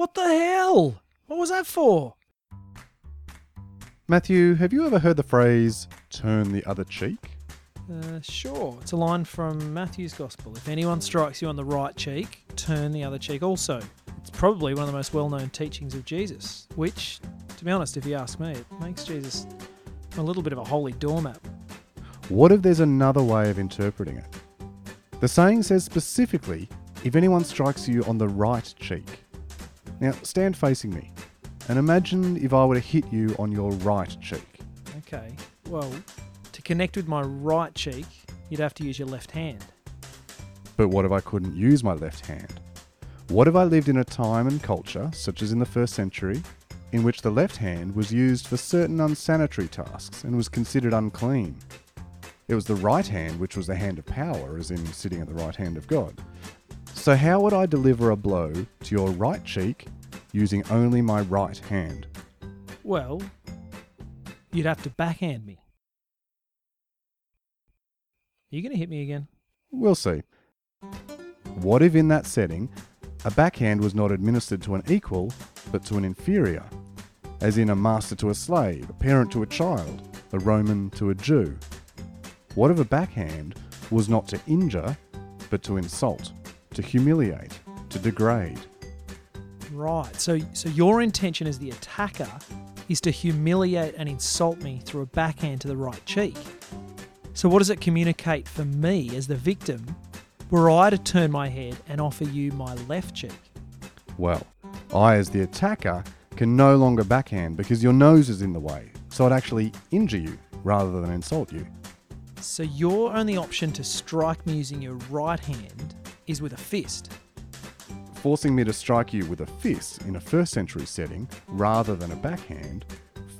What the hell? What was that for? Matthew, have you ever heard the phrase turn the other cheek? Uh, sure. It's a line from Matthew's Gospel. If anyone strikes you on the right cheek, turn the other cheek also. It's probably one of the most well known teachings of Jesus, which, to be honest, if you ask me, it makes Jesus a little bit of a holy doormat. What if there's another way of interpreting it? The saying says specifically if anyone strikes you on the right cheek. Now, stand facing me and imagine if I were to hit you on your right cheek. Okay, well, to connect with my right cheek, you'd have to use your left hand. But what if I couldn't use my left hand? What if I lived in a time and culture, such as in the first century, in which the left hand was used for certain unsanitary tasks and was considered unclean? It was the right hand which was the hand of power, as in sitting at the right hand of God. So, how would I deliver a blow to your right cheek using only my right hand? Well, you'd have to backhand me. Are you going to hit me again? We'll see. What if in that setting, a backhand was not administered to an equal, but to an inferior? As in a master to a slave, a parent to a child, a Roman to a Jew? What if a backhand was not to injure, but to insult, to humiliate, to degrade? Right. So, so your intention as the attacker is to humiliate and insult me through a backhand to the right cheek. So, what does it communicate for me as the victim were I to turn my head and offer you my left cheek? Well, I, as the attacker, can no longer backhand because your nose is in the way, so I'd actually injure you rather than insult you. So, your only option to strike me using your right hand is with a fist. Forcing me to strike you with a fist in a first century setting rather than a backhand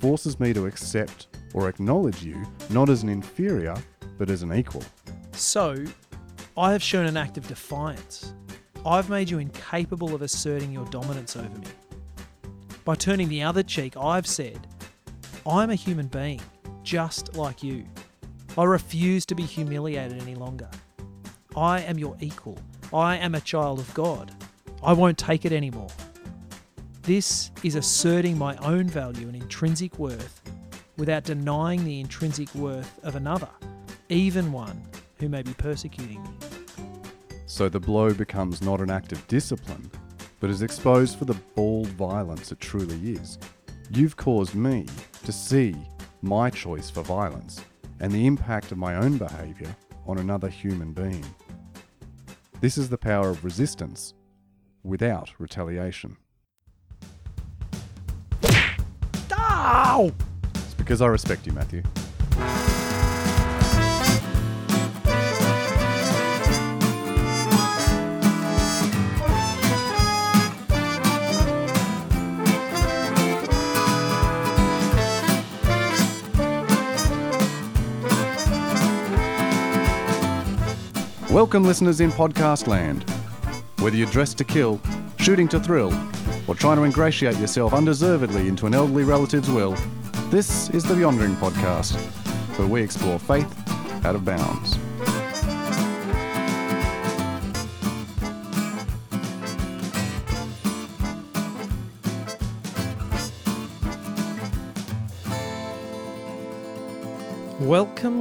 forces me to accept or acknowledge you not as an inferior but as an equal. So, I have shown an act of defiance. I've made you incapable of asserting your dominance over me. By turning the other cheek, I've said, I'm a human being, just like you. I refuse to be humiliated any longer. I am your equal. I am a child of God. I won't take it anymore. This is asserting my own value and intrinsic worth without denying the intrinsic worth of another, even one who may be persecuting me. So the blow becomes not an act of discipline, but is exposed for the bald violence it truly is. You've caused me to see my choice for violence and the impact of my own behaviour on another human being. This is the power of resistance without retaliation. Ow! It's because I respect you, Matthew. Welcome, listeners in podcast land. Whether you're dressed to kill, shooting to thrill, or trying to ingratiate yourself undeservedly into an elderly relative's will, this is the Beyondering Podcast, where we explore faith out of bounds.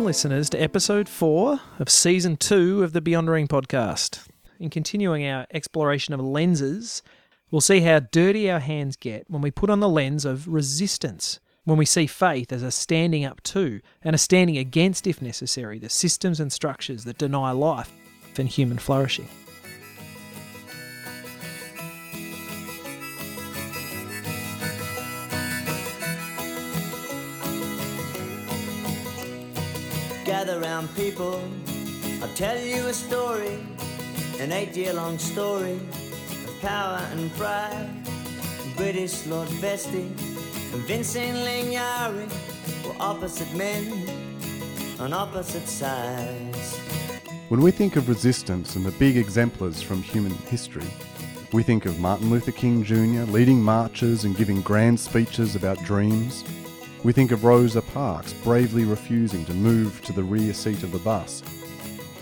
Listeners, to episode four of season two of the Beyondering podcast. In continuing our exploration of lenses, we'll see how dirty our hands get when we put on the lens of resistance, when we see faith as a standing up to and a standing against, if necessary, the systems and structures that deny life and human flourishing. Gather round people, I'll tell you a story, an eight year long story of power and pride. British Lord Vestey and Vincent Lingiari were opposite men on opposite sides. When we think of resistance and the big exemplars from human history, we think of Martin Luther King Jr. leading marches and giving grand speeches about dreams. We think of Rosa Parks bravely refusing to move to the rear seat of the bus.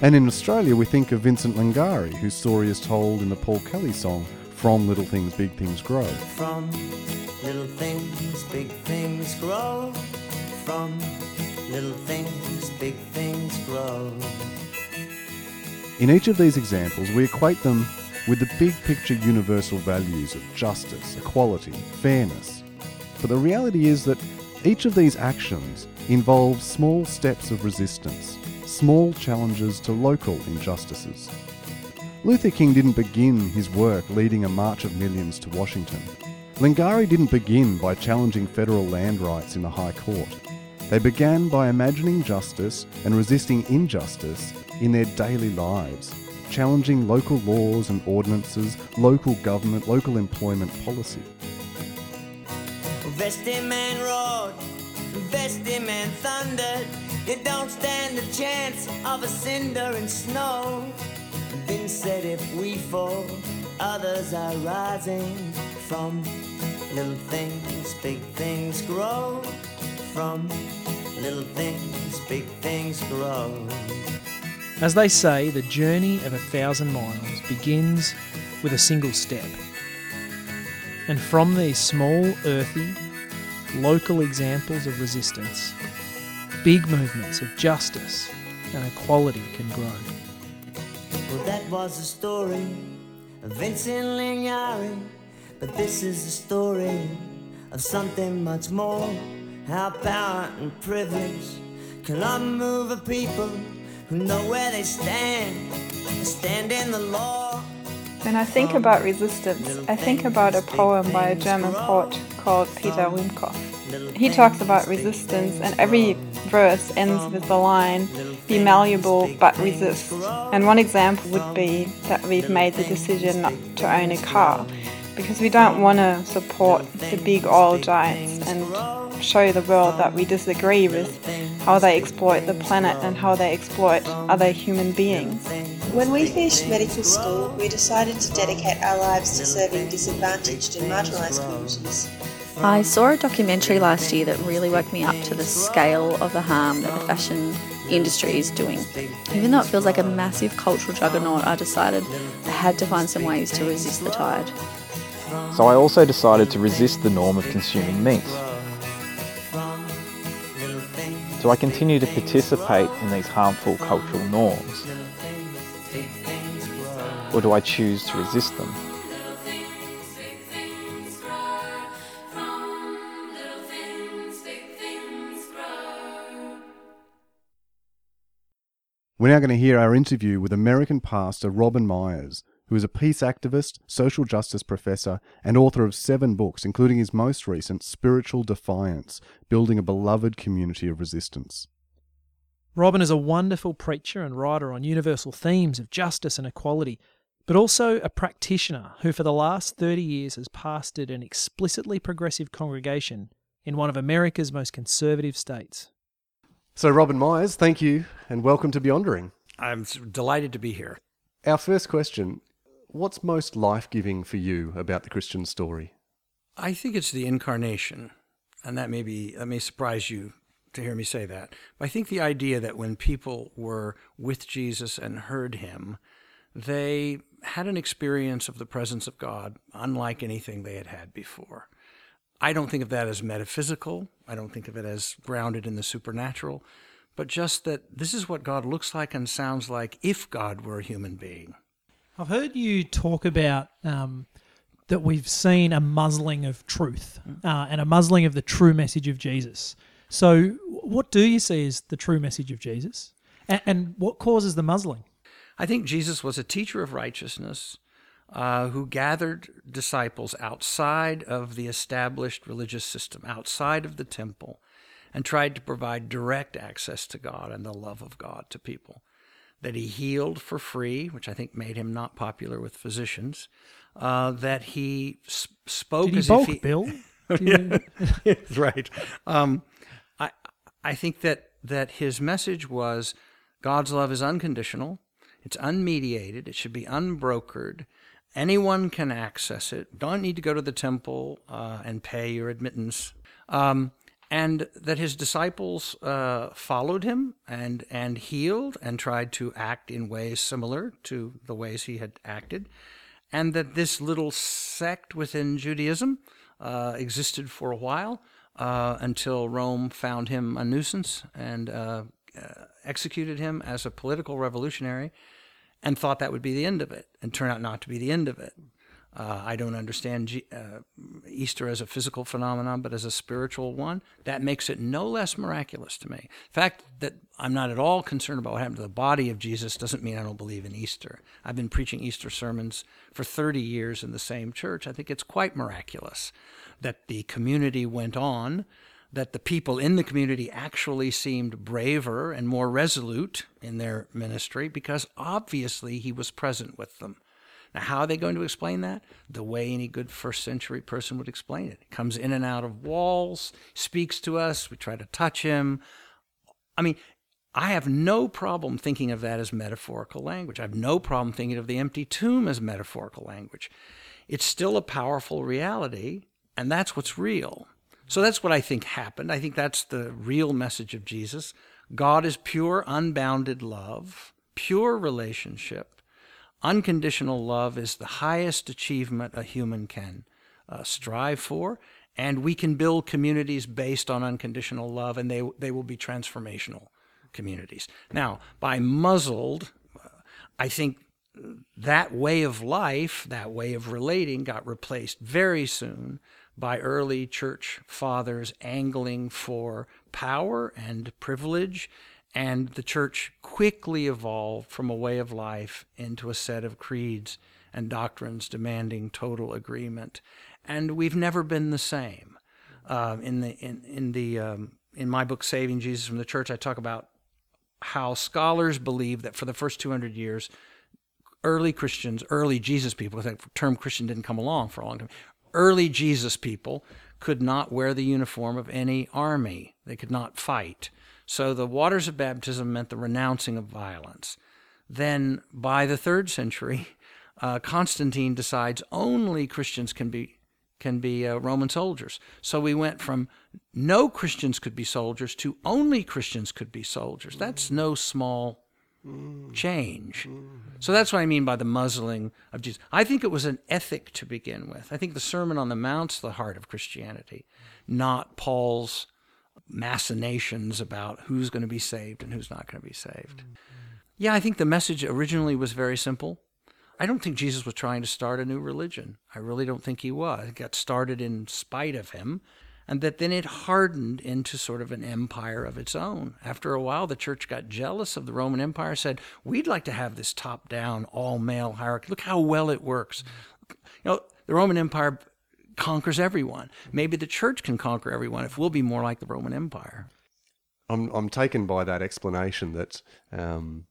And in Australia, we think of Vincent Lingiari, whose story is told in the Paul Kelly song from little things, big things grow. From little things, big things grow. From little things, big things grow. In each of these examples, we equate them with the big picture universal values of justice, equality, fairness. But the reality is that each of these actions involves small steps of resistance, small challenges to local injustices. Luther King didn't begin his work leading a march of millions to Washington. Lingiari didn't begin by challenging federal land rights in the High Court. They began by imagining justice and resisting injustice in their daily lives, challenging local laws and ordinances, local government, local employment policy. Vestey man roared, man thundered. You don't stand a chance of a cinder and snow. Been said if we fall, others are rising from little things, big things grow. From little things, big things grow. As they say, the journey of a thousand miles begins with a single step. And from these small, earthy, local examples of resistance, big movements of justice and equality can grow. Well, that was the story of Vincent Lingiari. But this is the story of something much more. How power and privilege can unmove a people who know where they stand, stand in the law. When I think about resistance, I think about a poem by a German poet called Peter Rühmkorf. He talks about resistance, and every verse ends with the line, be malleable but resist. And one example would be that we've made the decision not to own a car because we don't want to support the big oil giants and show the world that we disagree with how they exploit the planet and how they exploit other human beings. When we finished medical school, we decided to dedicate our lives to serving disadvantaged and marginalised communities. I saw a documentary last year that really woke me up to the scale of the harm that the fashion industry is doing. Even though it feels like a massive cultural juggernaut, I decided I had to find some ways to resist the tide. So I also decided to resist the norm of consuming meat. Do I continue to participate in these harmful cultural norms? Or do I choose to resist them? We're now going to hear our interview with American pastor Robin Meyers, who is a peace activist, social justice professor, and author of seven books, including his most recent, Spiritual Defiance Building a Beloved Community of Resistance. Robin is a wonderful preacher and writer on universal themes of justice and equality, but also a practitioner who, for the last 30 years, has pastored an explicitly progressive congregation in one of America's most conservative states. So, Robin Meyers, thank you and welcome to Beyondering. I'm delighted to be here. Our first question What's most life giving for you about the Christian story? I think it's the incarnation, and that may be that may surprise you to hear me say that. But I think the idea that when people were with Jesus and heard him, they had an experience of the presence of God unlike anything they had had before. I don't think of that as metaphysical. I don't think of it as grounded in the supernatural, but just that this is what God looks like and sounds like if God were a human being. I've heard you talk about um, that we've seen a muzzling of truth uh, and a muzzling of the true message of Jesus. So, what do you see as the true message of Jesus? And, and what causes the muzzling? I think Jesus was a teacher of righteousness uh, who gathered disciples outside of the established religious system, outside of the temple, and tried to provide direct access to God and the love of God to people. That he healed for free, which I think made him not popular with physicians. Uh, that he s- spoke Did he as bulk, if he, Bill? Yes, right. Um, I I think that that his message was God's love is unconditional. It's unmediated. It should be unbrokered. Anyone can access it. Don't need to go to the temple uh, and pay your admittance. Um, and that his disciples uh, followed him and and healed and tried to act in ways similar to the ways he had acted. and that this little sect within Judaism uh, existed for a while uh, until Rome found him a nuisance and uh, uh, executed him as a political revolutionary and thought that would be the end of it, and turn out not to be the end of it. Uh, I don't understand G- uh, Easter as a physical phenomenon, but as a spiritual one. That makes it no less miraculous to me. The fact that I'm not at all concerned about what happened to the body of Jesus doesn't mean I don't believe in Easter. I've been preaching Easter sermons for 30 years in the same church. I think it's quite miraculous that the community went on, that the people in the community actually seemed braver and more resolute in their ministry because obviously he was present with them. Now, how are they going to explain that? The way any good first century person would explain it. Comes in and out of walls, speaks to us, we try to touch him. I mean, I have no problem thinking of that as metaphorical language. I have no problem thinking of the empty tomb as metaphorical language. It's still a powerful reality, and that's what's real. So that's what I think happened. I think that's the real message of Jesus. God is pure, unbounded love, pure relationship. Unconditional love is the highest achievement a human can uh, strive for, and we can build communities based on unconditional love, and they, they will be transformational communities. Now, by muzzled, uh, I think that way of life, that way of relating, got replaced very soon by early church fathers angling for power and privilege and the church quickly evolved from a way of life into a set of creeds and doctrines demanding total agreement. And we've never been the same. Uh, in the in in the um, in my book Saving Jesus from the Church, I talk about how scholars believe that for the first 200 years, early Christians, early Jesus people, the term Christian didn't come along for a long time. Early Jesus people could not wear the uniform of any army. They could not fight. So the waters of baptism meant the renouncing of violence. Then, by the third century, uh, Constantine decides only Christians can be can be uh, Roman soldiers. So we went from no Christians could be soldiers to only Christians could be soldiers. That's no small change. Mm-hmm. So that's what I mean by the muzzling of Jesus. I think it was an ethic to begin with. I think the Sermon on the Mount's the heart of Christianity, not Paul's machinations about who's going to be saved and who's not going to be saved. Mm-hmm. Yeah, I think the message originally was very simple. I don't think Jesus was trying to start a new religion. I really don't think he was. It got started in spite of him, and that then it hardened into sort of an empire of its own. After a while, the church got jealous of the Roman Empire, said, We'd like to have this top down, all male hierarchy. Look how well it works. You know, the Roman Empire conquers everyone. Maybe the church can conquer everyone if we'll be more like the Roman Empire. I'm I'm taken by that explanation that um,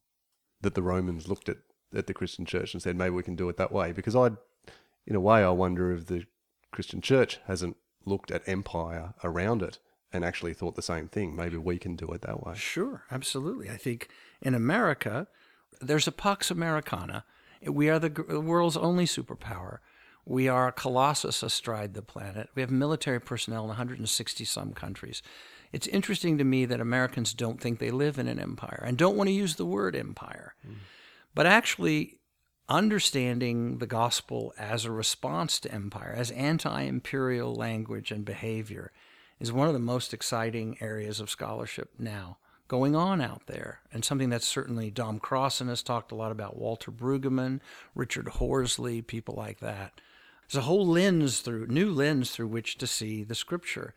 that the Romans looked at, at the Christian church and said maybe we can do it that way because I, in a way, I wonder if the Christian church hasn't looked at empire around it and actually thought the same thing. Maybe we can do it that way. Sure, absolutely. I think in America, there's a Pax Americana. We are the world's only superpower. We are a colossus astride the planet. We have military personnel in 160 some countries. It's interesting to me that Americans don't think they live in an empire and don't want to use the word empire. Mm. But actually, understanding the gospel as a response to empire, as anti imperial language and behavior, is one of the most exciting areas of scholarship now going on out there, and something that's certainly Dom Crossan has talked a lot about, Walter Brueggemann, Richard Horsley, people like that. There's a whole lens through, new lens through which to see the scripture.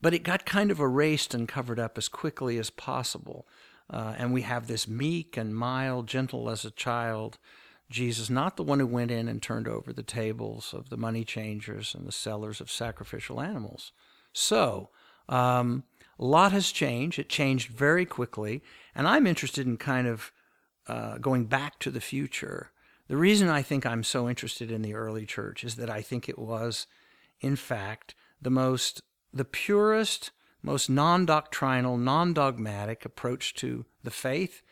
But it got kind of erased and covered up as quickly as possible. Uh, and we have this meek and mild, gentle as a child Jesus, not the one who went in and turned over the tables of the money changers and the sellers of sacrificial animals. So, um, a lot has changed. It changed very quickly. And I'm interested in kind of uh, going back to the future the reason I think I'm so interested in the early church is that I think it was, in fact, the most, the purest, most non doctrinal, non dogmatic approach to the faith,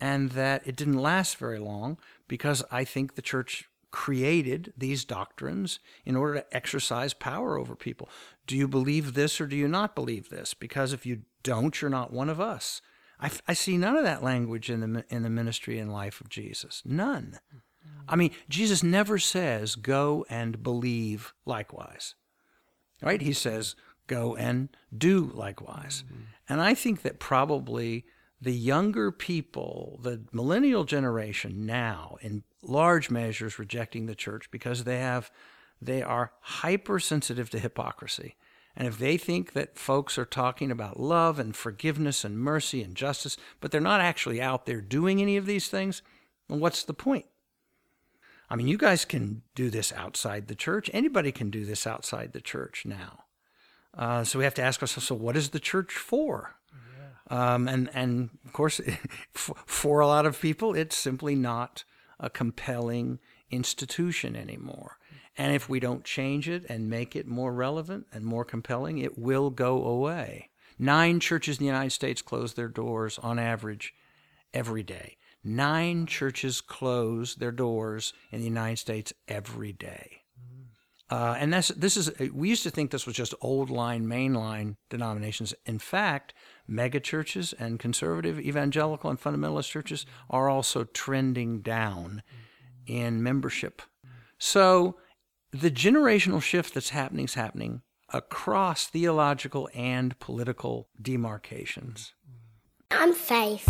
and that it didn't last very long because I think the church created these doctrines in order to exercise power over people. Do you believe this or do you not believe this? Because if you don't, you're not one of us. I, I see none of that language in the in the ministry and life of Jesus. None. I mean, Jesus never says, go and believe likewise, right? He says, go and do likewise. Mm-hmm. And I think that probably the younger people, the millennial generation now, in large measures rejecting the church because they have they are hypersensitive to hypocrisy. And if they think that folks are talking about love and forgiveness and mercy and justice, but they're not actually out there doing any of these things, what's the point? I mean, you guys can do this outside the church. Anybody can do this outside the church now. Uh, so we have to ask ourselves: So, what is the church for? Um, and and of course, for a lot of people, it's simply not a compelling institution anymore. And if we don't change it and make it more relevant and more compelling, it will go away. Nine churches in the United States close their doors on average every day. Nine churches close their doors in the United States every day. Uh, and that's this is we used to think this was just old line mainline denominations. In fact, mega churches and conservative evangelical and fundamentalist churches are also trending down in membership. So the generational shift that's happening is happening across theological and political demarcations. I'm Faith.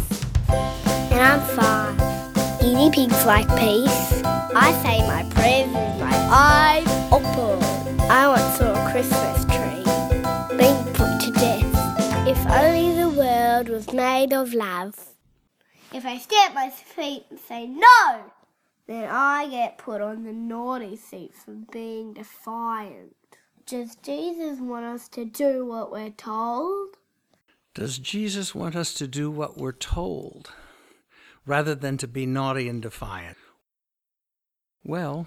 And I'm five. Guinea pigs like peace. I say my prayers with my eyes open. I saw a Christmas world was made of love. If I stamp my feet and say no, then I get put on the naughty seat for being defiant. Does Jesus want us to do what we're told? Does Jesus want us to do what we're told rather than to be naughty and defiant? Well,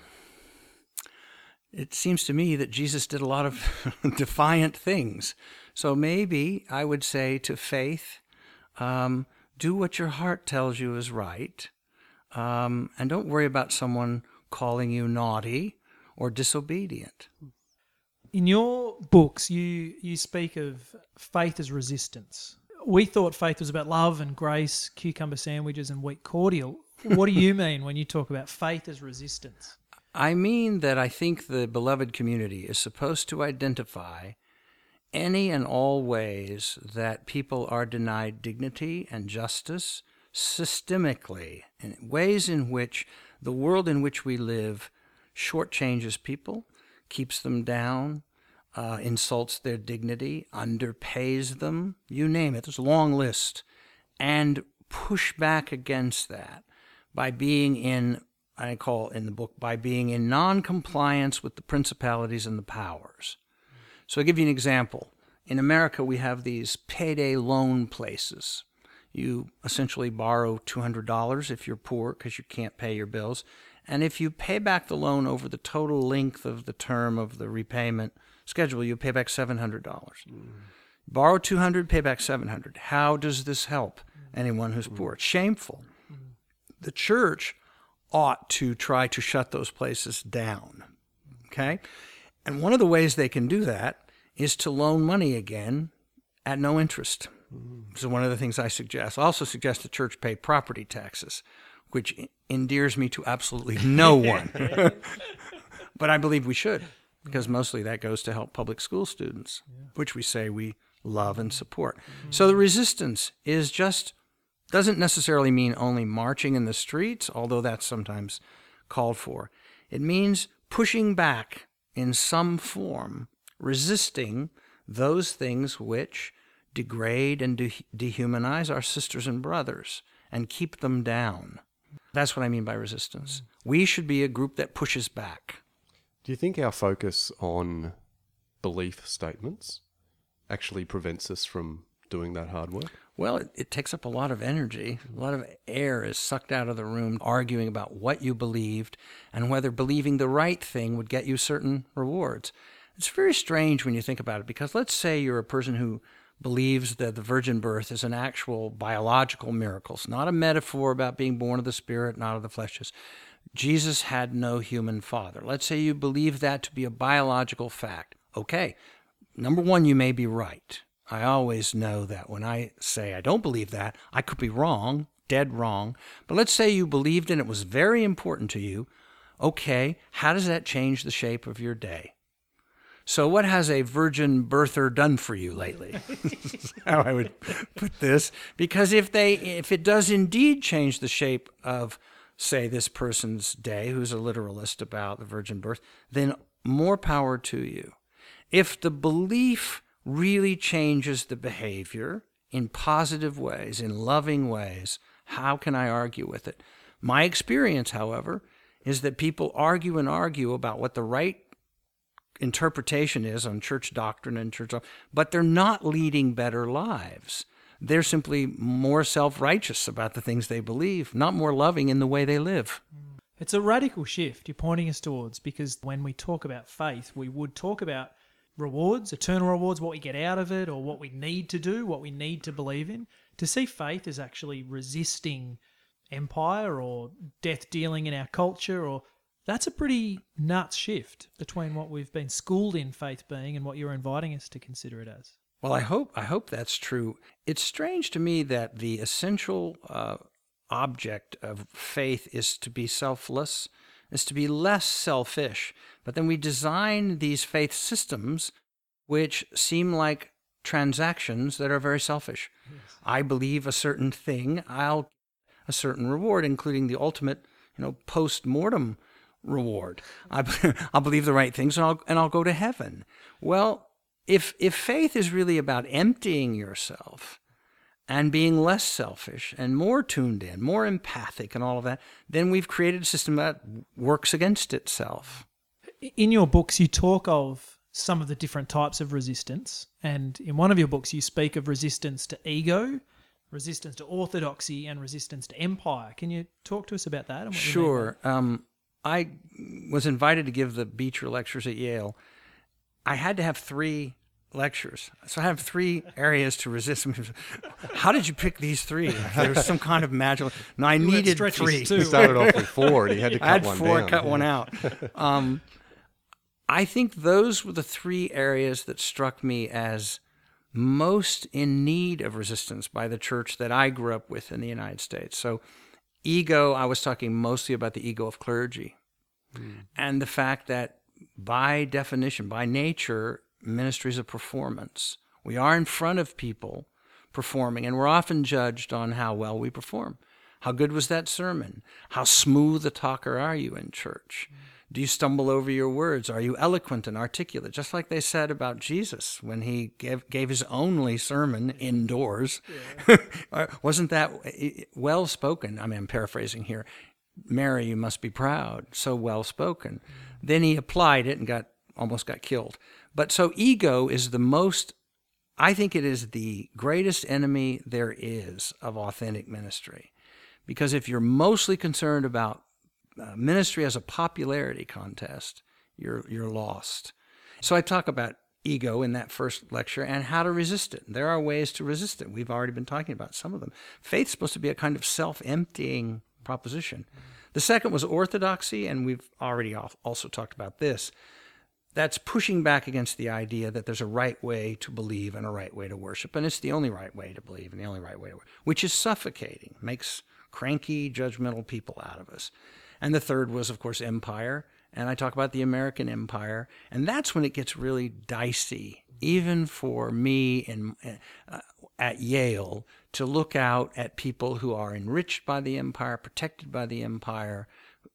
it seems to me that Jesus did a lot of defiant things. So maybe I would say to faith, um, do what your heart tells you is right, um, and don't worry about someone calling you naughty or disobedient in your books, you you speak of faith as resistance. We thought faith was about love and grace, cucumber sandwiches, and wheat cordial. What do you mean when you talk about faith as resistance? I mean that I think the beloved community is supposed to identify any and all ways that people are denied dignity and justice systemically, in ways in which the world in which we live shortchanges people keeps them down, uh, insults their dignity, underpays them, you name it. There's a long list. And push back against that by being in, I call in the book, by being in non compliance with the principalities and the powers. So I'll give you an example. In America, we have these payday loan places. You essentially borrow $200 if you're poor because you can't pay your bills. And if you pay back the loan over the total length of the term of the repayment schedule, you pay back $700. Mm. Borrow 200, pay back 700. How does this help anyone who's poor? It's shameful. The church ought to try to shut those places down. Okay? And one of the ways they can do that is to loan money again at no interest. Mm. So one of the things I suggest. I also suggest the church pay property taxes which endears me to absolutely no one. but I believe we should, because mostly that goes to help public school students, which we say we love and support. Mm-hmm. So the resistance is just doesn't necessarily mean only marching in the streets, although that's sometimes called for. It means pushing back in some form, resisting those things which degrade and de- dehumanize our sisters and brothers and keep them down. That's what I mean by resistance. We should be a group that pushes back. Do you think our focus on belief statements actually prevents us from doing that hard work? Well, it, it, takes up a lot of energy. A lot of air is sucked out of the room arguing about what you believed and whether believing the right thing would get you certain rewards. It's very strange when you think about it because let's say you're a person who believes that the virgin birth is an actual biological miracle. It's not a metaphor about being born of the Spirit, not of the flesh. Jesus had no human father. Let's say you believe that to be a biological fact. Okay, number one, you may be right. I always know that when I say I don't believe that, I could be wrong, dead wrong. But let's say you believed and it was very important to you. Okay, how does that change the shape of your day? So, what has a virgin birther done for you lately? how I would put this. Because if they, if it does indeed change the shape of, say, this person's day, who's a literalist about the virgin birth, then more power to you. If the belief really changes the behavior in positive ways, in loving ways, how can I argue with it? My experience, however, is that people argue and argue about what the right interpretation is on church doctrine and church, but they're not leading better lives. They're simply more self righteous about the things they believe, not more loving in the way they live. It's a radical shift you're pointing us towards because when we talk about faith, we would talk about rewards, eternal rewards, what we get out of it, or what we need to do, what we need to believe in. To see faith as actually resisting empire or death dealing in our culture or that's a pretty nuts shift between what we've been schooled in faith being and what you're inviting us to consider it as. Well, I hope I hope that's true. It's strange to me that the essential uh, object of faith is to be selfless, is to be less selfish. But then we design these faith systems which seem like transactions that are very selfish. Yes. I believe a certain thing, I'll a certain reward, including the ultimate, you know, post mortem reward. I, I'll believe the right things and I'll, and I'll go to heaven. Well, if, if faith is really about emptying yourself and being less selfish and more tuned in, more empathic and all of that, then we've created a system that works against itself. In your books, you talk of some of the different types of resistance. And in one of your books, you speak of resistance to ego, resistance to orthodoxy, and resistance to empire. Can you talk to us about that? sure. Um, I was invited to give the Beecher lectures at Yale. I had to have three lectures. So I have three areas to resist. How did you pick these three? There was some kind of magical. No, I you needed three. Too. He started off with four, and he had to cut one. I had one four, down. cut one out. Um, I think those were the three areas that struck me as most in need of resistance by the church that I grew up with in the United States. So ego, I was talking mostly about the ego of clergy mm. and the fact that by definition, by nature, ministry is a performance. We are in front of people performing, and we're often judged on how well we perform. How good was that sermon? How smooth a talker are you in church? Mm. Do you stumble over your words? Are you eloquent and articulate? Just like they said about Jesus when he gave, gave his only sermon indoors. Yeah. Wasn't that well spoken? I mean, I'm paraphrasing here. Mary, you must be proud. So well spoken. Mm-hmm. Then he applied it and got almost got killed. But so ego is the most, I think it is the greatest enemy there is of authentic ministry. Because if you're mostly concerned about uh, ministry as a popularity contest, you're you're lost. So I talk about ego in that first lecture and how to resist it. There are ways to resist it. We've already been talking about some of them. Faith's supposed to be a kind of self-emptying proposition. The second was orthodoxy, and we've already also talked about this. That's pushing back against the idea that there's a right way to believe and a right way to worship, and it's the only right way to believe and the only right way to worship, which is suffocating, makes cranky, judgmental people out of us. And the third was, of course, empire. And I talk about the American empire. And that's when it gets really dicey, even for me in, uh, at Yale, to look out at people who are enriched by the empire, protected by the empire.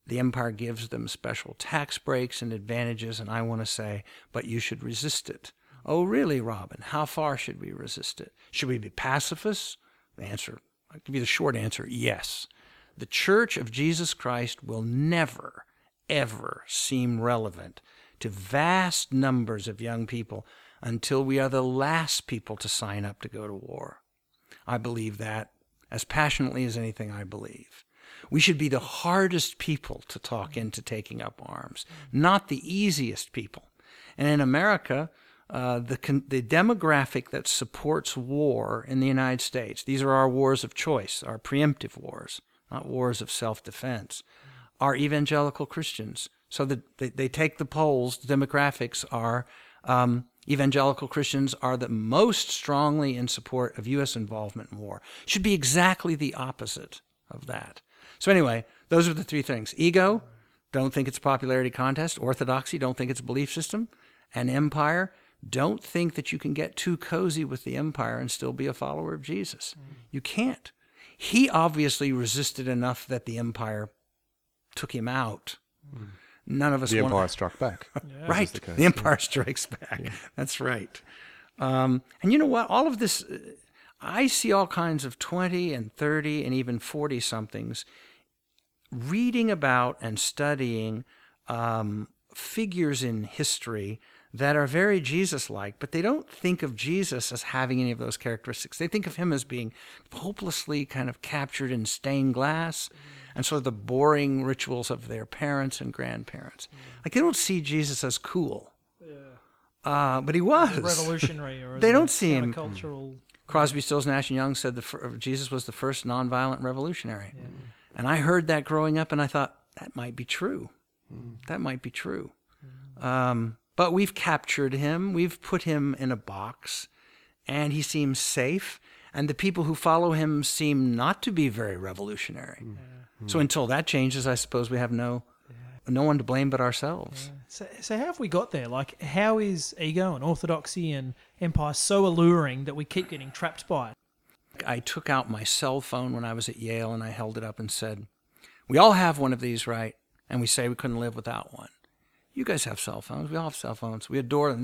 The empire gives them special tax breaks and advantages. And I want to say, but you should resist it. Oh, really, Robin? How far should we resist it? Should we be pacifists? The answer, I'll give you the short answer yes. The Church of Jesus Christ will never, ever seem relevant to vast numbers of young people until we are the last people to sign up to go to war. I believe that as passionately as anything I believe. We should be the hardest people to talk into taking up arms, not the easiest people. And in America, uh, the, the demographic that supports war in the United States, these are our wars of choice, our preemptive wars not wars of self defense, are evangelical Christians. So that they, they take the polls, the demographics are um, evangelical Christians are the most strongly in support of U.S. involvement in war. Should be exactly the opposite of that. So, anyway, those are the three things ego, don't think it's a popularity contest. Orthodoxy don't think it's a belief system. And empire don't think that you can get too cozy with the empire and still be a follower of Jesus. Mm. You can't. He obviously resisted enough that the empire took him out. Mm. None of us. The empire struck back. yeah. Right. The, the, empire strikes back. Yeah. That's right. Um, and you know what? All of this, I see all kinds of 20 and 30 and even 40 somethings reading about and studying um, figures in history that are very Jesus like, but they don't think of Jesus as having any of those characteristics. They think of him as being hopelessly kind of captured in stained glass and sort of the boring rituals of their parents and grandparents. Like they don't see Jesus as cool. Yeah. Uh, but he was. revolutionary or they don't see him. Cultural. Crosby, Stills, Nash and Young said the, Jesus was the first nonviolent revolutionary. Yeah. And I heard that growing up and I thought, that might be true. Mm. That might be true. Mm. Um, but we've captured him, we've put him in a box, and he seems safe. And the people who follow him seem not to be very revolutionary. Mm. So until that changes, I suppose we have no no one to blame but ourselves. Yeah. So, so how have we got there? Like, how is ego and orthodoxy and empire so alluring that we keep getting trapped by it? I took out my cell phone when I was at Yale and I held it up and said, "We all have one of these, right?" And we say we couldn't live without one. You guys have cell phones. We all have cell phones. We adore them.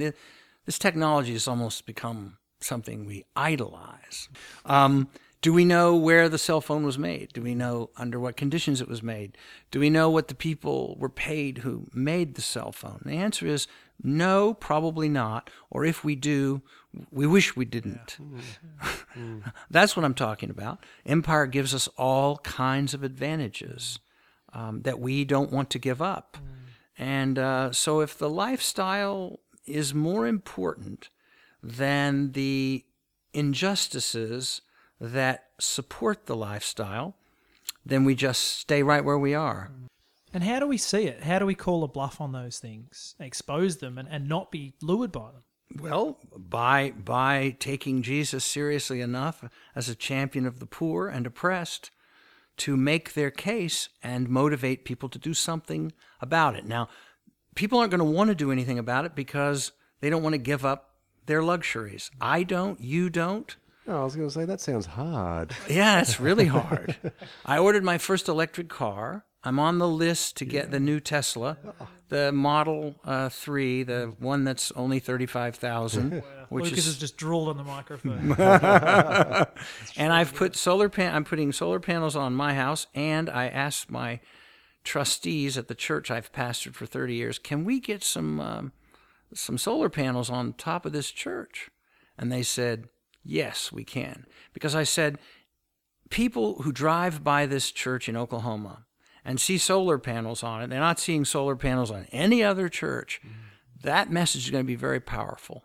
This technology has almost become something we idolize. Um, do we know where the cell phone was made? Do we know under what conditions it was made? Do we know what the people were paid who made the cell phone? The answer is no, probably not. Or if we do, we wish we didn't. Yeah. That's what I'm talking about. Empire gives us all kinds of advantages um, that we don't want to give up. Mm. And uh, so, if the lifestyle is more important than the injustices that support the lifestyle, then we just stay right where we are. And how do we see it? How do we call a bluff on those things, expose them, and, and not be lured by them? Well, by by taking Jesus seriously enough as a champion of the poor and oppressed to make their case and motivate people to do something about it. Now, people aren't going to want to do anything about it because they don't want to give up their luxuries. I don't, you don't. No, I was going to say that sounds hard. Yeah, it's really hard. I ordered my first electric car. I'm on the list to get yeah. the new Tesla, the Model uh, 3, the one that's only 35,000. Which Lucas is, has just drooled on the microphone. and I've put solar pan. I'm putting solar panels on my house, and I asked my trustees at the church I've pastored for 30 years, can we get some um, some solar panels on top of this church? And they said, yes, we can, because I said, people who drive by this church in Oklahoma and see solar panels on it, they're not seeing solar panels on any other church. Mm. That message is going to be very powerful.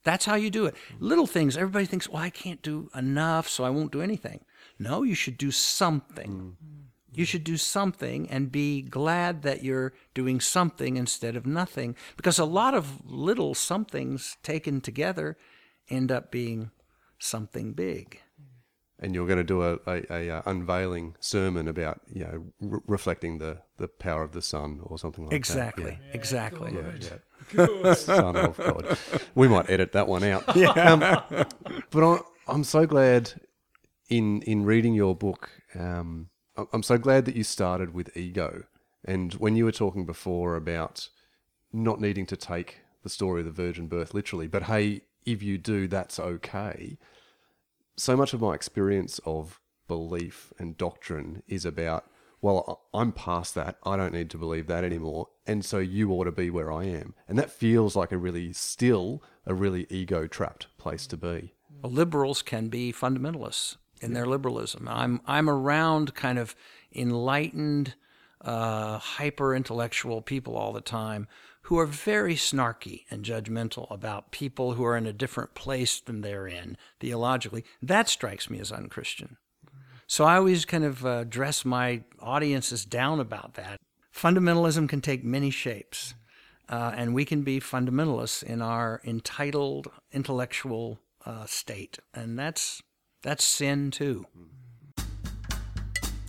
Mm. That's how you do it. Mm. Little things, everybody thinks, well, I can't do enough, so I won't do anything. No, you should do something. You should do something and be glad that you're doing something instead of nothing. Because a lot of little somethings taken together end up being something big and you're going to do a, a, a uh, unveiling sermon about you know re- reflecting the, the power of the sun or something like exactly. that. Yeah. Exactly. Yeah, yeah. son of God. We might edit that one out. Yeah. Um, but I'm, I'm so glad in in reading your book. Um, I'm so glad that you started with ego, and when you were talking before about not needing to take the story of the virgin birth literally, but hey, if you do, that's okay so much of my experience of belief and doctrine is about, well, I'm past that. I don't need to believe that anymore. And so you ought to be where I am. And that feels like a really, still a really ego trapped place to be. Well, liberals can be fundamentalists in their liberalism. I'm, I'm around kind of enlightened, uh, hyper intellectual people all the time who are very snarky and judgmental about people who are in a different place than they're in theologically. That strikes me as unchristian. So I always kind of uh, dress my audiences down about that. Fundamentalism can take many shapes, uh, and we can be fundamentalists in our entitled intellectual uh, state, and that's that's sin too.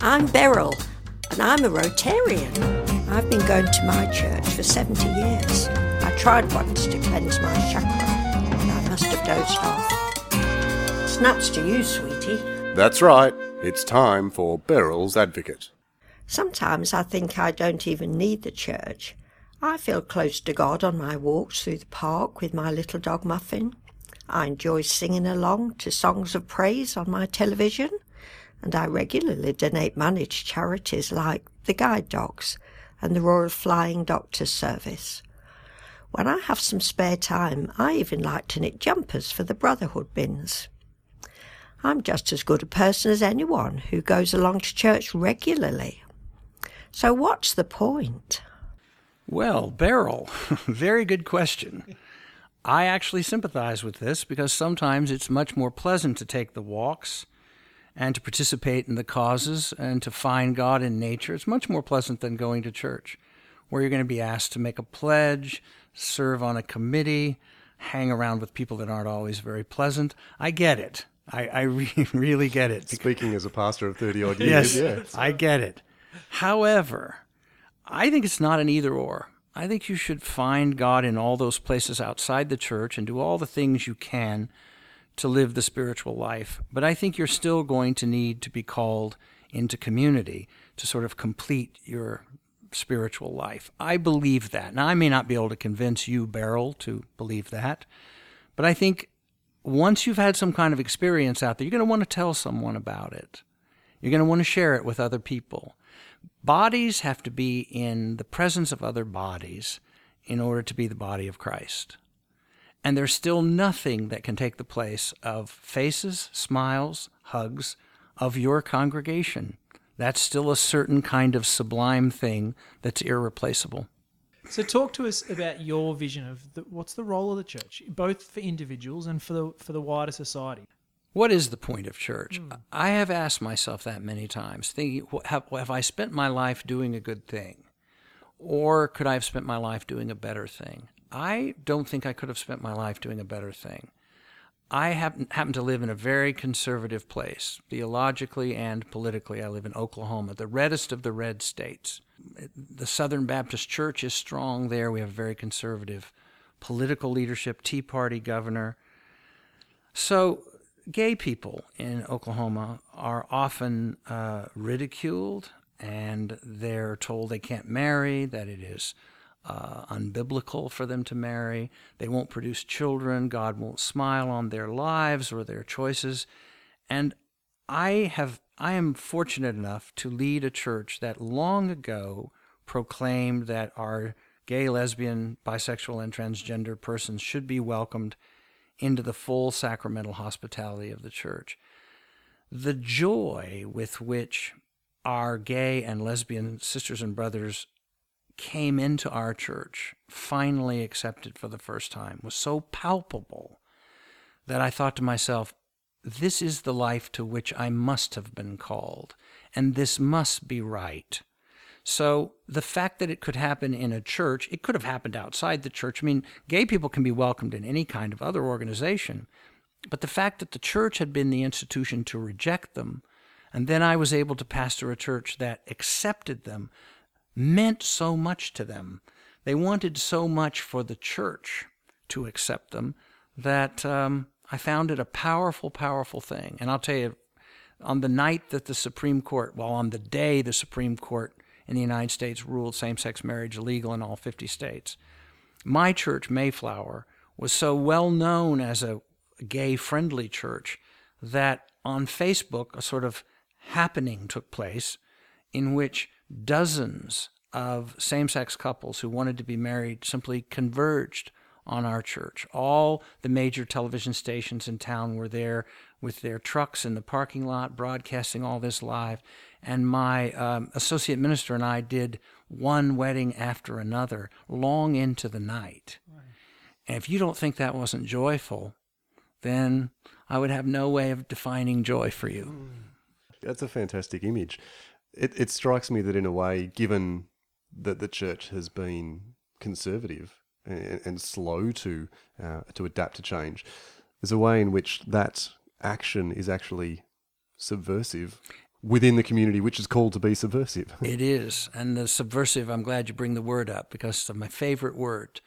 I'm Beryl And I'm a Rotarian. I've been going to my church for 70 years. I tried once to cleanse my chakra, and I must have dozed off. Snaps to you, sweetie. That's right. It's time for Beryl's Advocate. Sometimes I think I don't even need the church. I feel close to God on my walks through the park with my little dog Muffin. I enjoy singing along to songs of praise on my television, and I regularly donate money to charities like the Guide Dogs and the Royal Flying Doctors Service. When I have some spare time, I even like to knit jumpers for the Brotherhood bins. I'm just as good a person as anyone who goes along to church regularly. So what's the point? Well, Beryl, very good question. I actually sympathize with this because sometimes it's much more pleasant to take the walks and to participate in the causes and to find God in nature. It's much more pleasant than going to church, where you're going to be asked to make a pledge, serve on a committee, hang around with people that aren't always very pleasant. I get it. I, I re- really get it. Speaking as a pastor of 30 odd years, yes, yes. I get it. However, I think it's not an either or. I think you should find God in all those places outside the church and do all the things you can to live the spiritual life. But I think you're still going to need to be called into community to sort of complete your spiritual life. I believe that. Now, I may not be able to convince you, Beryl, to believe that, but I think once you've had some kind of experience out there, you're going to want to tell someone about it. You're going to want to share it with other people. Bodies have to be in the presence of other bodies in order to be the body of Christ. And there's still nothing that can take the place of faces, smiles, hugs of your congregation. That's still a certain kind of sublime thing that's irreplaceable. So, talk to us about your vision of the, what's the role of the church, both for individuals and for the for the wider society. What is the point of church? Mm. I have asked myself that many times, thinking, have, have I spent my life doing a good thing? Or could I have spent my life doing a better thing? I don't think I could have spent my life doing a better thing. I happen, happen to live in a very conservative place, theologically and politically. I live in Oklahoma, the reddest of the red states. The Southern Baptist Church is strong there. We have a very conservative political leadership, Tea Party governor. So, gay people in Oklahoma are often uh, ridiculed and they're told they can't marry, that it is uh, unbiblical for them to marry. They won't produce children. God won't smile on their lives or their choices. And I have I am fortunate enough to lead a church that long ago proclaimed that our gay, lesbian, bisexual, and transgender persons should be welcomed into the full sacramental hospitality of the church. The joy with which our gay and lesbian sisters and brothers came into our church, finally accepted for the first time, was so palpable that I thought to myself, this is the life to which I must have been called, and this must be right. So the fact that it could happen in a church, it could have happened outside the church. I mean, gay people can be welcomed in any kind of other organization, but the fact that the church had been the institution to reject them, and then I was able to pastor a church that accepted them, meant so much to them. They wanted so much for the church to accept them that um, I found it a powerful, powerful thing. And I'll tell you, on the night that the Supreme Court, well, on the day the Supreme Court in the United States ruled same sex marriage illegal in all 50 states, my church, Mayflower, was so well known as a gay friendly church that on Facebook, a sort of happening took place in which dozens of same sex couples who wanted to be married simply converged on our church. All the major television stations in town were there with their trucks in the parking lot, broadcasting all this live. And my um, associate minister and I did one wedding after another, long into the night. Right. And if you don't think that wasn't joyful, then I would have no way of defining joy for you. That's a fantastic image it, it strikes me that in a way, given that the church has been conservative and, and slow to uh, to adapt to change, there's a way in which that action is actually subversive. within the community which is called to be subversive. It is. And the subversive, I'm glad you bring the word up because it's my favorite word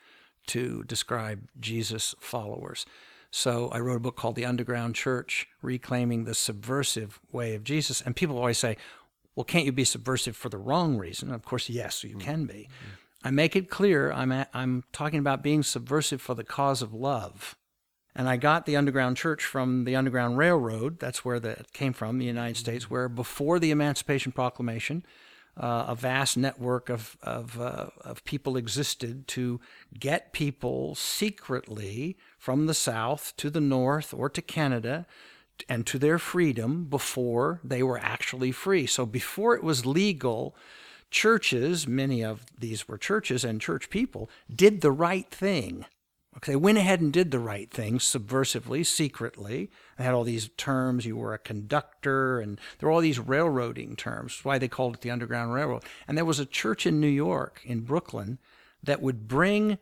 to describe Jesus' followers. So I wrote a book called The Underground Church, Reclaiming the Subversive Way of Jesus. And people always say, well, can't you be subversive for the wrong reason? Of course, yes, you can be. I make it clear I'm, a, I'm talking about being subversive for the cause of love. And I got the Underground Church from the Underground Railroad. That's where that came from, the United States, where before the Emancipation Proclamation, uh, a vast network of, of, uh, of people existed to get people secretly from the South to the North or to Canada and to their freedom before they were actually free. So before it was legal, churches, many of these were churches and church people, did the right thing. Okay, they went ahead and did the right thing subversively, secretly. They had all these terms. You were a conductor, and there were all these railroading terms. That's why they called it the Underground Railroad. And there was a church in New York, in Brooklyn, that would bring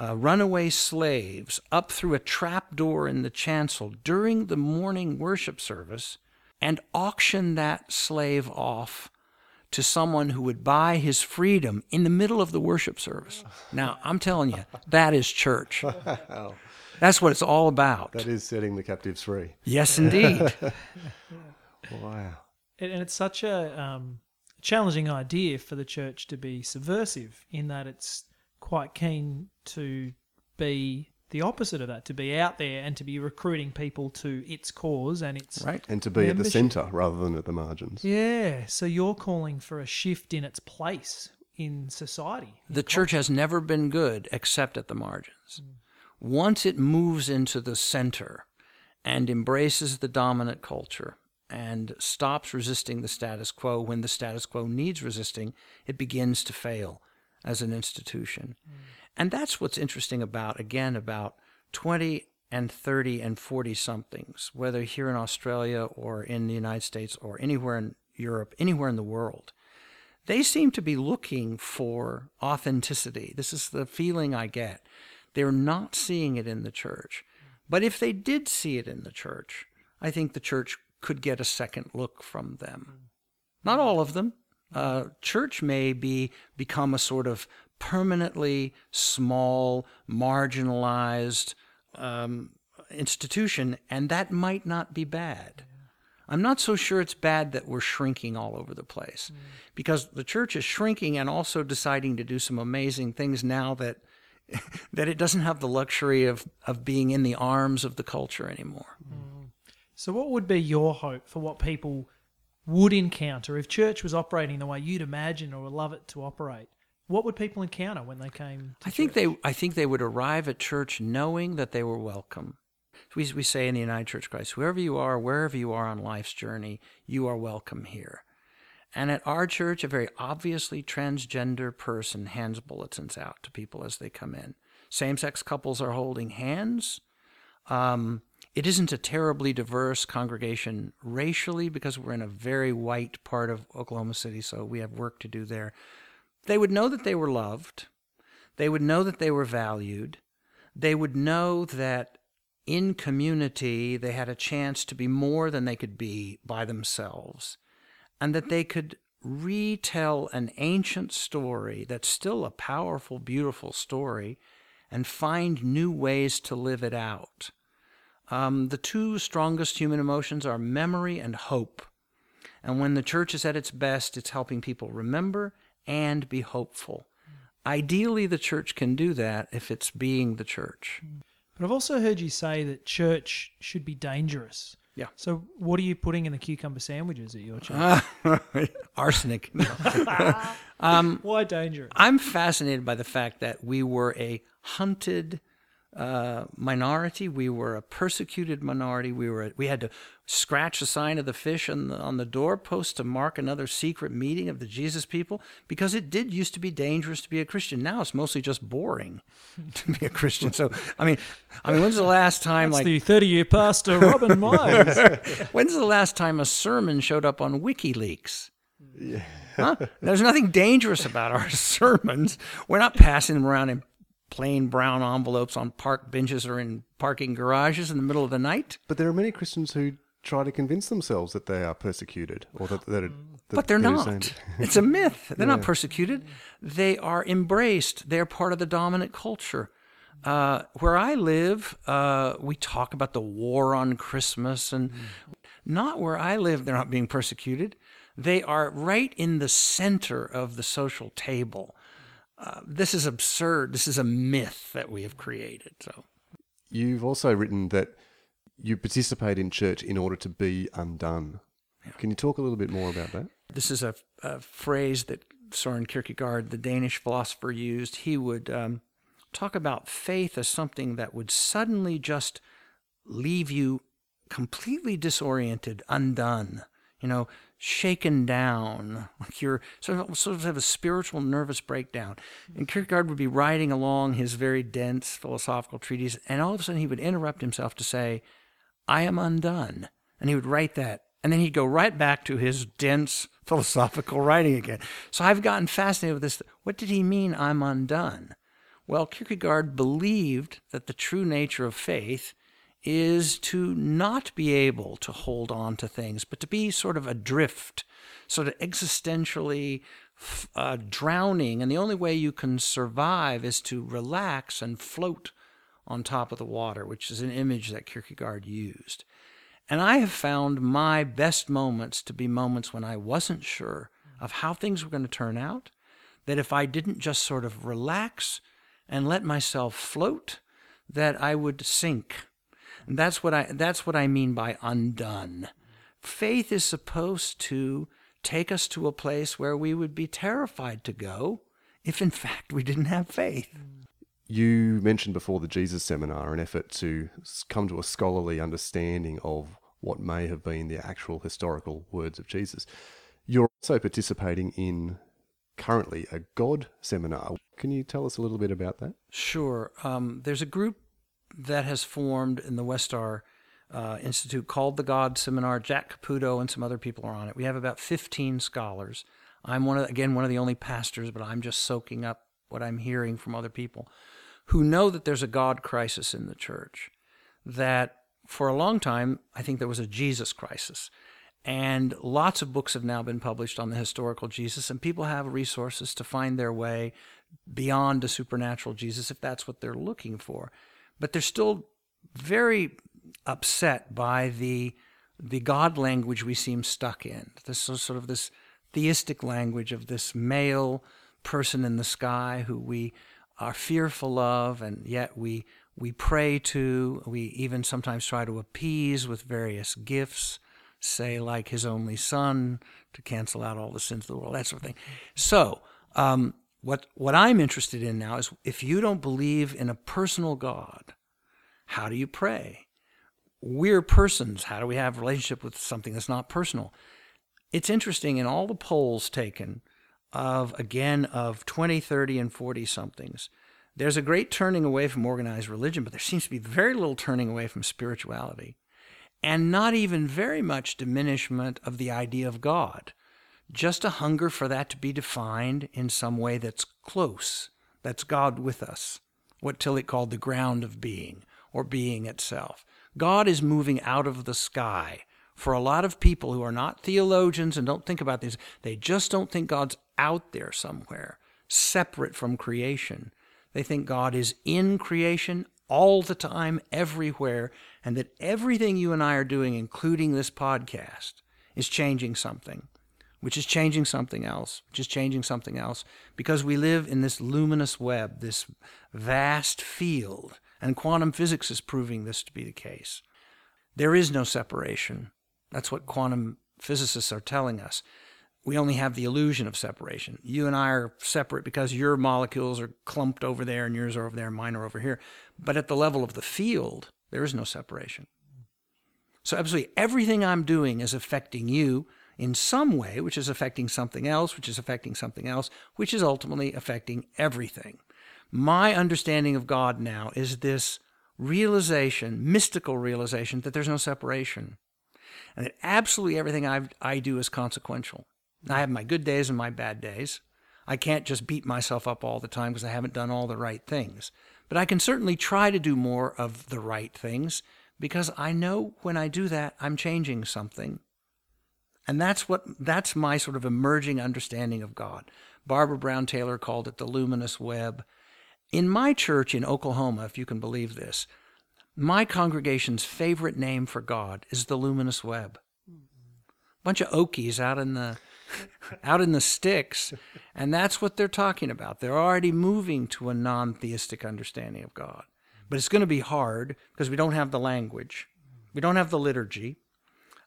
uh, runaway slaves up through a trap door in the chancel during the morning worship service and auction that slave off to someone who would buy his freedom in the middle of the worship service. Now, I'm telling you, that is church. That's what it's all about. That is setting the captives free. Yes, indeed. wow. And and it's such a um, challenging idea for the church to be subversive in that it's quite keen to be the opposite of that, to be out there and to be recruiting people to its cause and its right, and to be at the centre rather than at the margins. Yeah, so you're calling for a shift in its place in society. The church has never been good except at the margins. Once it moves into the center and embraces the dominant culture and stops resisting the status quo when the status quo needs resisting, it begins to fail as an institution. Mm. And that's what's interesting about, again, about 20 and 30 and 40 somethings, whether here in Australia or in the United States or anywhere in Europe, anywhere in the world. They seem to be looking for authenticity. This is the feeling I get. They're not seeing it in the church. But if they did see it in the church, I think the church could get a second look from them. Not all of them. Uh, church may be become a sort of permanently small, marginalized um, institution, and that might not be bad. I'm not so sure it's bad that we're shrinking all over the place because the church is shrinking and also deciding to do some amazing things now that that it doesn't have the luxury of, of being in the arms of the culture anymore. So, what would be your hope for what people would encounter if church was operating the way you'd imagine or would love it to operate? What would people encounter when they came? To I think they I think they would arrive at church knowing that they were welcome. We, we say in the United Church of Christ, whoever you are, wherever you are on life's journey, you are welcome here. And at our church, a very obviously transgender person hands bulletins out to people as they come in. Same sex couples are holding hands. Um, it isn't a terribly diverse congregation racially because we're in a very white part of Oklahoma City, so we have work to do there. They would know that they were loved. They would know that they were valued. They would know that in community they had a chance to be more than they could be by themselves, and that they could retell an ancient story that's still a powerful, beautiful story and find new ways to live it out. Um, the two strongest human emotions are memory and hope. And when the church is at its best, it's helping people remember and be hopeful. Ideally, the church can do that if it's being the church. But I've also heard you say that church should be dangerous. Yeah. So, what are you putting in the cucumber sandwiches at your church? Arsenic. um, Why dangerous? I'm fascinated by the fact that we were a hunted uh, minority. We were a persecuted minority. We were we had to scratch the sign of the fish on the on the doorpost to mark another secret meeting of the Jesus people because it did used to be dangerous to be a Christian. Now it's mostly just boring to be a Christian. So I mean, I mean, when's the last time That's like the thirty-year pastor Robin Meyers. when's the last time a sermon showed up on WikiLeaks? Yeah. Huh? There's nothing dangerous about our sermons. We're not passing them around in plain brown envelopes on park benches or in parking garages in the middle of the night. But there are many Christians who try to convince themselves that they are persecuted or that, that, it, that but they're they're not. it's a myth. They're not persecuted. They are embraced. They're part of the dominant culture. Uh, where I live, uh, we talk about the war on Christmas, and not where I live, they're not being persecuted. They are right in the center of the social table. Uh, this is absurd. This is a myth that we have created. So. You've also written that you participate in church in order to be undone. Can you talk a little bit more about that? This is a, a phrase that Soren Kierkegaard, the Danish philosopher, used. He would um, talk about faith as something that would suddenly just leave you completely disoriented, undone, you know, shaken down, like you're sort of, sort of have a spiritual nervous breakdown. And Kierkegaard would be writing along his very dense philosophical treatise, and all of a sudden he would interrupt himself to say, I am undone. And he would write that. And then he'd go right back to his dense philosophical writing again. So I've gotten fascinated with this. What did he mean, I'm undone? Well, Kierkegaard believed that the true nature of faith is to not be able to hold on to things, but to be sort of adrift, sort of existentially uh, drowning. And the only way you can survive is to relax and float on top of the water, which is an image that Kierkegaard used. And I have found my best moments to be moments when I wasn't sure of how things were going to turn out, that if I didn't just sort of relax and let myself float, that I would sink. And that's what I that's what I mean by undone. Faith is supposed to take us to a place where we would be terrified to go if in fact we didn't have faith. You mentioned before the Jesus Seminar, an effort to come to a scholarly understanding of what may have been the actual historical words of Jesus. You're also participating in currently a God seminar. Can you tell us a little bit about that? Sure. Um, there's a group that has formed in the Westar uh, Institute called the God Seminar. Jack Caputo and some other people are on it. We have about 15 scholars. I'm one of again one of the only pastors, but I'm just soaking up what I'm hearing from other people who know that there's a God crisis in the church. That for a long time, I think there was a Jesus crisis. And lots of books have now been published on the historical Jesus, and people have resources to find their way beyond a supernatural Jesus if that's what they're looking for. But they're still very upset by the the God language we seem stuck in. This sort of this theistic language of this male person in the sky who we are fearful of, and yet we we pray to. We even sometimes try to appease with various gifts, say like His only Son to cancel out all the sins of the world, that sort of thing. So. Um, what what I'm interested in now is if you don't believe in a personal God, how do you pray? We're persons. How do we have relationship with something that's not personal? It's interesting in all the polls taken of again of 20, 30 and 40 somethings. There's a great turning away from organized religion, but there seems to be very little turning away from spirituality and not even very much diminishment of the idea of God just a hunger for that to be defined in some way that's close, that's God with us, what Tillich called the ground of being, or being itself. God is moving out of the sky. For a lot of people who are not theologians and don't think about these, they just don't think God's out there somewhere, separate from creation. They think God is in creation all the time, everywhere, and that everything you and I are doing, including this podcast, is changing something which is changing something else, which is changing something else, because we live in this luminous web, this vast field, and quantum physics is proving this to be the case. There is no separation. That's what quantum physicists are telling us. We only have the illusion of separation. You and I are separate because your molecules are clumped over there and yours are over there and mine are over here. But at the level of the field, there is no separation. So, absolutely everything I'm doing is affecting you in some way, which is affecting something else, which is affecting something else, which is ultimately affecting everything. My understanding of God now is this realization, mystical realization, that there's no separation. And that absolutely everything I've, I do is consequential. I have my good days and my bad days. I can't just beat myself up all the time because I haven't done all the right things. But I can certainly try to do more of the right things because I know when I do that, I'm changing something. And that's what that's my sort of emerging understanding of God. Barbara Brown Taylor called it the luminous web. In my church in Oklahoma, if you can believe this, my congregation's favorite name for God is the luminous web. Bunch of Okies out in the out in the sticks, and that's what they're talking about. They're already moving to a non-theistic understanding of God. But it's going to be hard because we don't have the language. We don't have the liturgy.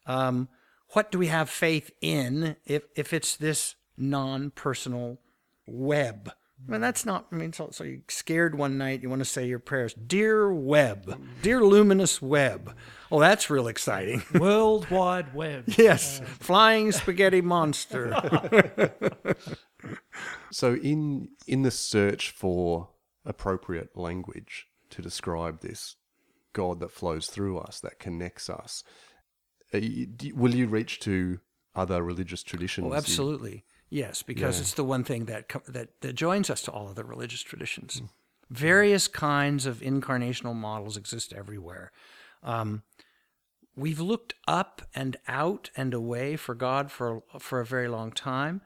Um, what do we have faith in if, if it's this non personal web? I mean, that's not, I mean, so, so you're scared one night, you want to say your prayers. Dear web, dear luminous web. Oh, that's real exciting. World Wide Web. yes, flying spaghetti monster. so, in in the search for appropriate language to describe this God that flows through us, that connects us, will you reach to other religious traditions? Oh, absolutely. Yes, because yeah. it's the one thing that, that that joins us to all of the religious traditions. Mm. Various kinds of incarnational models exist everywhere. Um, we've looked up and out and away for God for for a very long time,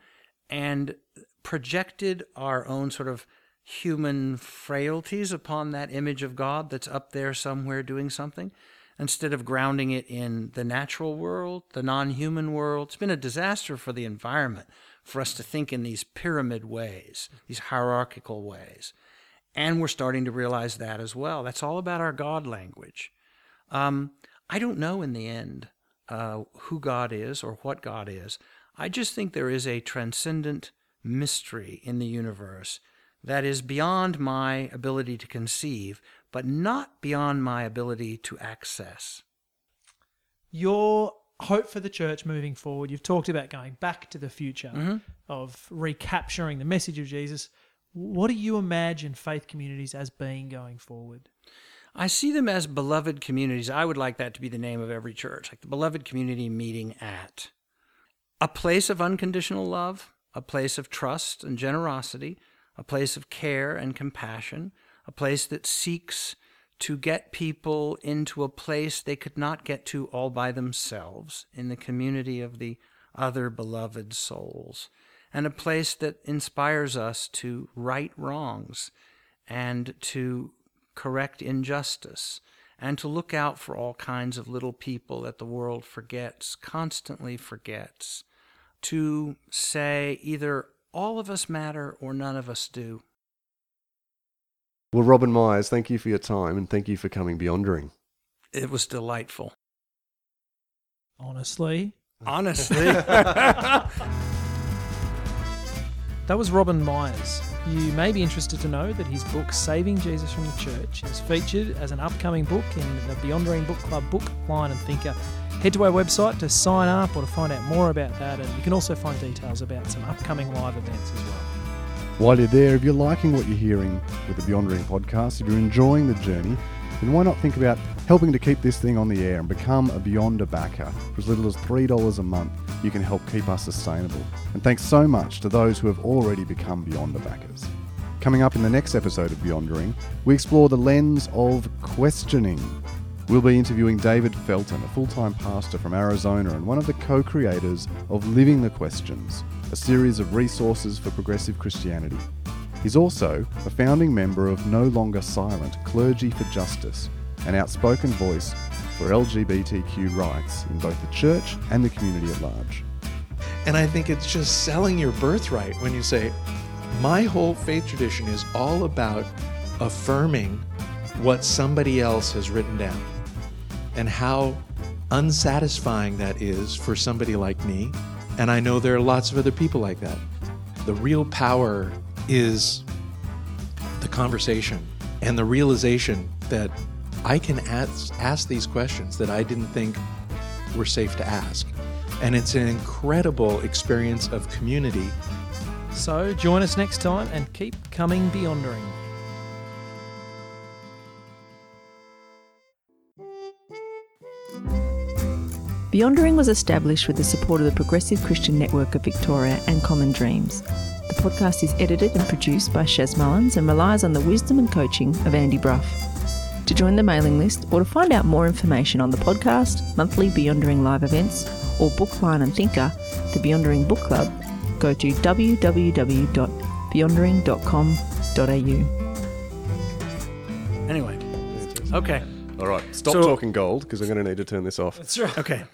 and projected our own sort of human frailties upon that image of God that's up there somewhere doing something instead of grounding it in the natural world, the non human world. It's been a disaster for the environment for us to think in these pyramid ways, these hierarchical ways. And we're starting to realize that as well. That's all about our God language. Um, I don't know in the end uh, who God is or what God is. I just think there is a transcendent mystery in the universe that is beyond my ability to conceive, but not beyond my ability to access. Your hope for the church moving forward, you've talked about going back to the future, mm-hmm. of recapturing the message of Jesus. What do you imagine faith communities as being going forward? I see them as beloved communities. I would like that to be the name of every church, like the beloved community meeting at a place of unconditional love, a place of trust and generosity, a place of care and compassion, a place that seeks to get people into a place they could not get to all by themselves in the community of the other beloved souls, and a place that inspires us to right wrongs and to correct injustice and to look out for all kinds of little people that the world forgets, constantly forgets, to say either all of us matter or none of us do. Well, Robin Meyers, thank you for your time and thank you for coming Beyondering. It was delightful. Honestly. Honestly. that was Robin Meyers. You may be interested to know that his book, Saving Jesus from the Church, is featured as an upcoming book in the Beyondering Book Club Book, Line and Thinker. Head to our website to sign up or to find out more about that, and you can also find details about some upcoming live events as well. While you're there, if you're liking what you're hearing with the Beyondering podcast, if you're enjoying the journey, then why not think about helping to keep this thing on the air and become a Beyonder backer? For as little as $3 a month, you can help keep us sustainable. And thanks so much to those who have already become Beyonder backers. Coming up in the next episode of Beyondering, we explore the lens of questioning. We'll be interviewing David Felten, a full time pastor from Arizona and one of the co creators of Living the Questions, a series of resources for progressive Christianity. He's also a founding member of No Longer Silent Clergy for Justice, an outspoken voice for LGBTQ rights in both the church and the community at large. And I think it's just selling your birthright when you say, My whole faith tradition is all about affirming what somebody else has written down and how unsatisfying that is for somebody like me and I know there are lots of other people like that. The real power is the conversation and the realization that I can ask, ask these questions that I didn't think were safe to ask. And it's an incredible experience of community. So join us next time and keep coming Beyondering. Beyondering was established with the support of the Progressive Christian Network of Victoria and Common Dreams. The podcast is edited and produced by Shaz Mullins and relies on the wisdom and coaching of Andy Bruff. To join the mailing list or to find out more information on the podcast, monthly Beyondering live events, or Bookline and Thinker, the Beyondering Book Club, go to www.beyondering.com.au. Anyway. Okay. All right, stop So- talking gold because I'm going to need to turn this off. That's right. Okay.